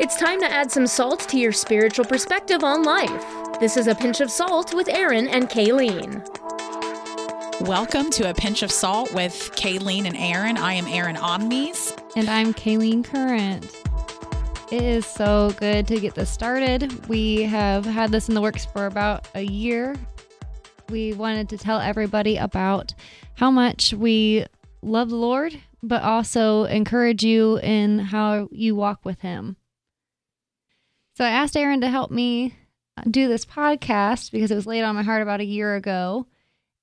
It's time to add some salt to your spiritual perspective on life. This is A Pinch of Salt with Aaron and Kayleen. Welcome to A Pinch of Salt with Kayleen and Aaron. I am Aaron Omnis. And I'm Kayleen Current. It is so good to get this started. We have had this in the works for about a year. We wanted to tell everybody about how much we love the Lord, but also encourage you in how you walk with Him. So I asked Aaron to help me uh, do this podcast because it was laid on my heart about a year ago.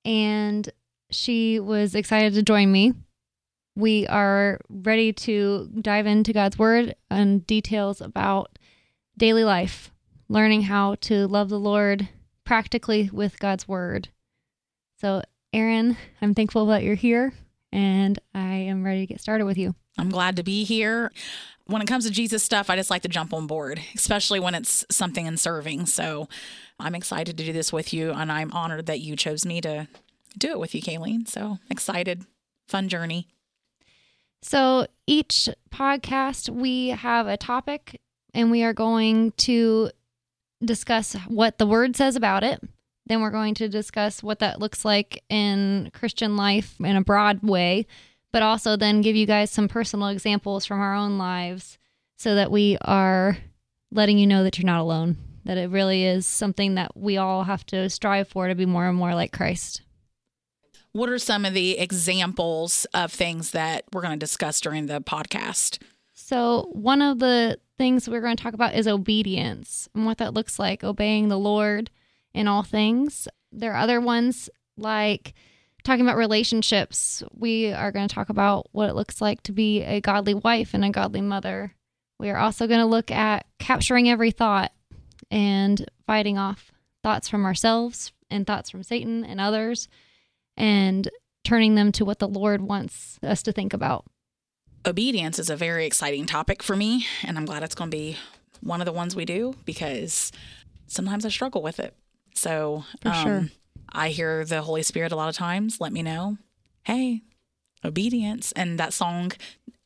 And she was excited to join me. We are ready to dive into God's word and details about daily life, learning how to love the Lord practically with God's word. So, Aaron, I'm thankful that you're here and I am ready to get started with you. I'm glad to be here when it comes to Jesus stuff, I just like to jump on board, especially when it's something in serving. So I'm excited to do this with you, and I'm honored that you chose me to do it with you, Kayleen. So excited, fun journey. So each podcast, we have a topic, and we are going to discuss what the word says about it. Then we're going to discuss what that looks like in Christian life in a broad way but also then give you guys some personal examples from our own lives so that we are letting you know that you're not alone, that it really is something that we all have to strive for to be more and more like Christ. What are some of the examples of things that we're going to discuss during the podcast? So, one of the things we're going to talk about is obedience and what that looks like, obeying the Lord in all things. There are other ones like talking about relationships, we are going to talk about what it looks like to be a godly wife and a godly mother. We are also going to look at capturing every thought and fighting off thoughts from ourselves and thoughts from Satan and others and turning them to what the Lord wants us to think about. Obedience is a very exciting topic for me, and I'm glad it's going to be one of the ones we do because sometimes I struggle with it. So, for um, sure I hear the Holy Spirit a lot of times let me know, hey, obedience. And that song,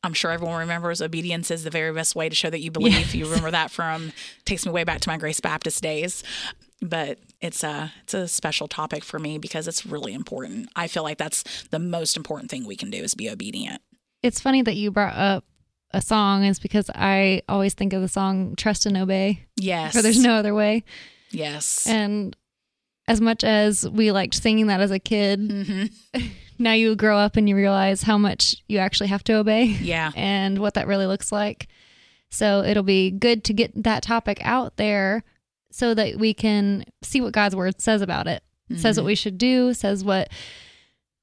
I'm sure everyone remembers obedience is the very best way to show that you believe. Yes. You remember that from takes me way back to my Grace Baptist days. But it's a it's a special topic for me because it's really important. I feel like that's the most important thing we can do is be obedient. It's funny that you brought up a song is because I always think of the song Trust and Obey. Yes. For there's no other way. Yes. And as much as we liked singing that as a kid, mm-hmm. now you grow up and you realize how much you actually have to obey. Yeah. And what that really looks like. So it'll be good to get that topic out there so that we can see what God's word says about it. Mm-hmm. Says what we should do, says what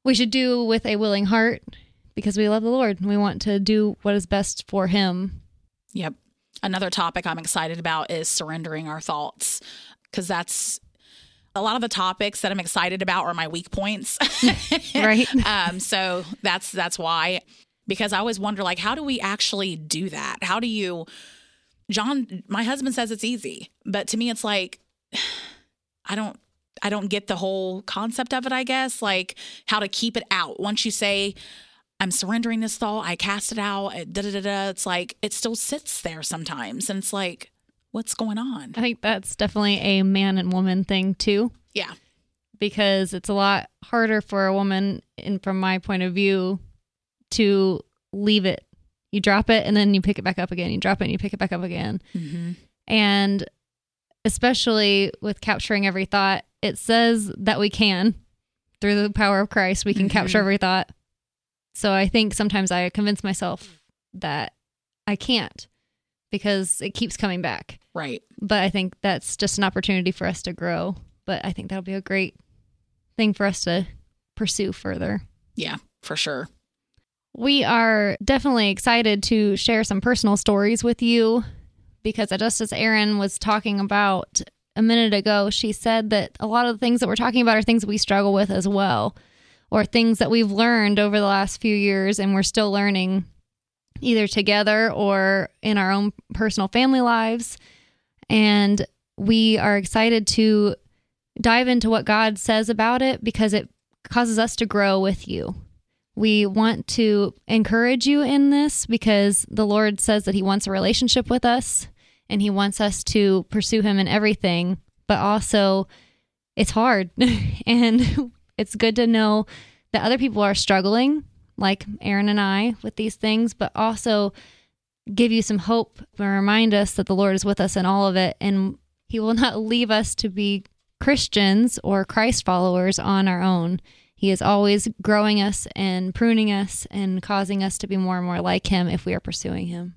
we should do with a willing heart because we love the Lord and we want to do what is best for him. Yep. Another topic I'm excited about is surrendering our thoughts because that's a lot of the topics that I'm excited about are my weak points. right. Um, so that's that's why because I always wonder like how do we actually do that? How do you John my husband says it's easy, but to me it's like I don't I don't get the whole concept of it, I guess, like how to keep it out. Once you say I'm surrendering this thought, I cast it out, da da da da, it's like it still sits there sometimes and it's like what's going on? I think that's definitely a man and woman thing too. Yeah. Because it's a lot harder for a woman, and from my point of view, to leave it. You drop it and then you pick it back up again. You drop it and you pick it back up again. Mm-hmm. And especially with capturing every thought, it says that we can, through the power of Christ, we can mm-hmm. capture every thought. So I think sometimes I convince myself that I can't because it keeps coming back. Right. But I think that's just an opportunity for us to grow. But I think that'll be a great thing for us to pursue further. Yeah, for sure. We are definitely excited to share some personal stories with you because just as Aaron was talking about a minute ago, she said that a lot of the things that we're talking about are things that we struggle with as well, or things that we've learned over the last few years and we're still learning either together or in our own personal family lives. And we are excited to dive into what God says about it because it causes us to grow with you. We want to encourage you in this because the Lord says that He wants a relationship with us. and He wants us to pursue Him in everything, but also it's hard. and it's good to know that other people are struggling, like Aaron and I, with these things, but also give you some hope and remind us that the Lord is with us in all of it and He will not leave us to be Christians or Christ followers on our own. He is always growing us and pruning us and causing us to be more and more like Him if we are pursuing Him.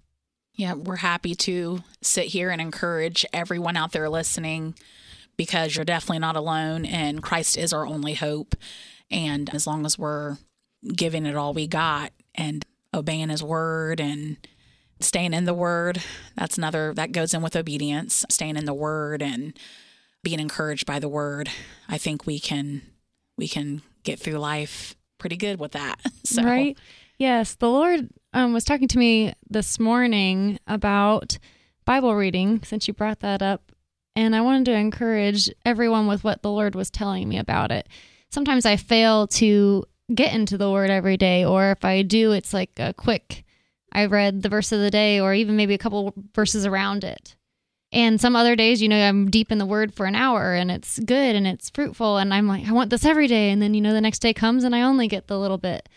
Yeah, we're happy to sit here and encourage everyone out there listening because you're definitely not alone and Christ is our only hope. And as long as we're giving it all we got and obeying His word and staying in the word, that's another that goes in with obedience, staying in the word and being encouraged by the word. I think we can we can get through life pretty good with that. So. Right? Yes. The Lord um, was talking to me this morning about Bible reading, since you brought that up. And I wanted to encourage everyone with what the Lord was telling me about it. Sometimes I fail to get into the Word every day, or if I do, it's like a quick, I read the verse of the day, or even maybe a couple verses around it. And some other days, you know, I'm deep in the word for an hour and it's good and it's fruitful. And I'm like, I want this every day. And then, you know, the next day comes and I only get the little bit.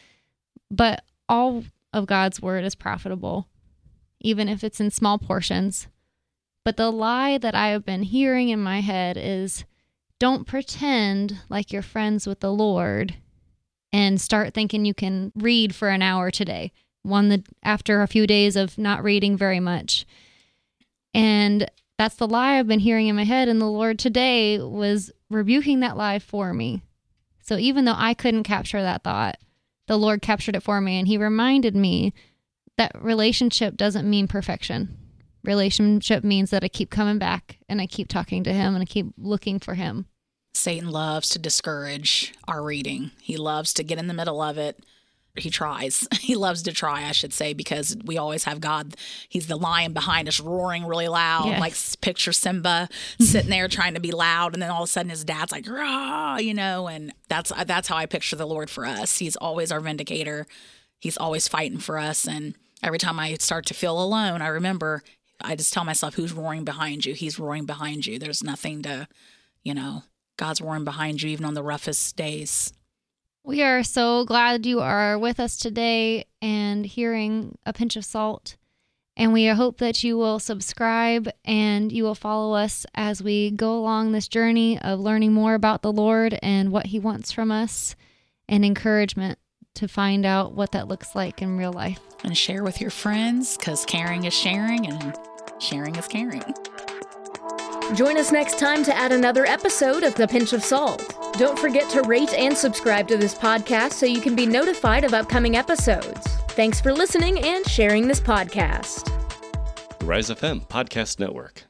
But all of God's word is profitable, even if it's in small portions. But the lie that I have been hearing in my head is don't pretend like you're friends with the Lord and start thinking you can read for an hour today, one that after a few days of not reading very much. And that's the lie I've been hearing in my head. And the Lord today was rebuking that lie for me. So even though I couldn't capture that thought, the Lord captured it for me. And He reminded me that relationship doesn't mean perfection. Relationship means that I keep coming back and I keep talking to Him and I keep looking for Him. Satan loves to discourage our reading, he loves to get in the middle of it he tries. He loves to try, I should say, because we always have God. He's the lion behind us, roaring really loud. Yes. Like picture Simba sitting there trying to be loud, and then all of a sudden his dad's like, "Rah," you know. And that's uh, that's how I picture the Lord for us. He's always our vindicator. He's always fighting for us. And every time I start to feel alone, I remember I just tell myself, "Who's roaring behind you? He's roaring behind you. There's nothing to, you know." God's roaring behind you even on the roughest days. We are so glad you are with us today and hearing a pinch of salt. And we hope that you will subscribe and you will follow us as we go along this journey of learning more about the Lord and what He wants from us and encouragement to find out what that looks like in real life. And share with your friends because caring is sharing and sharing is caring. Join us next time to add another episode of The Pinch of Salt. Don't forget to rate and subscribe to this podcast so you can be notified of upcoming episodes. Thanks for listening and sharing this podcast. Rise FM Podcast Network.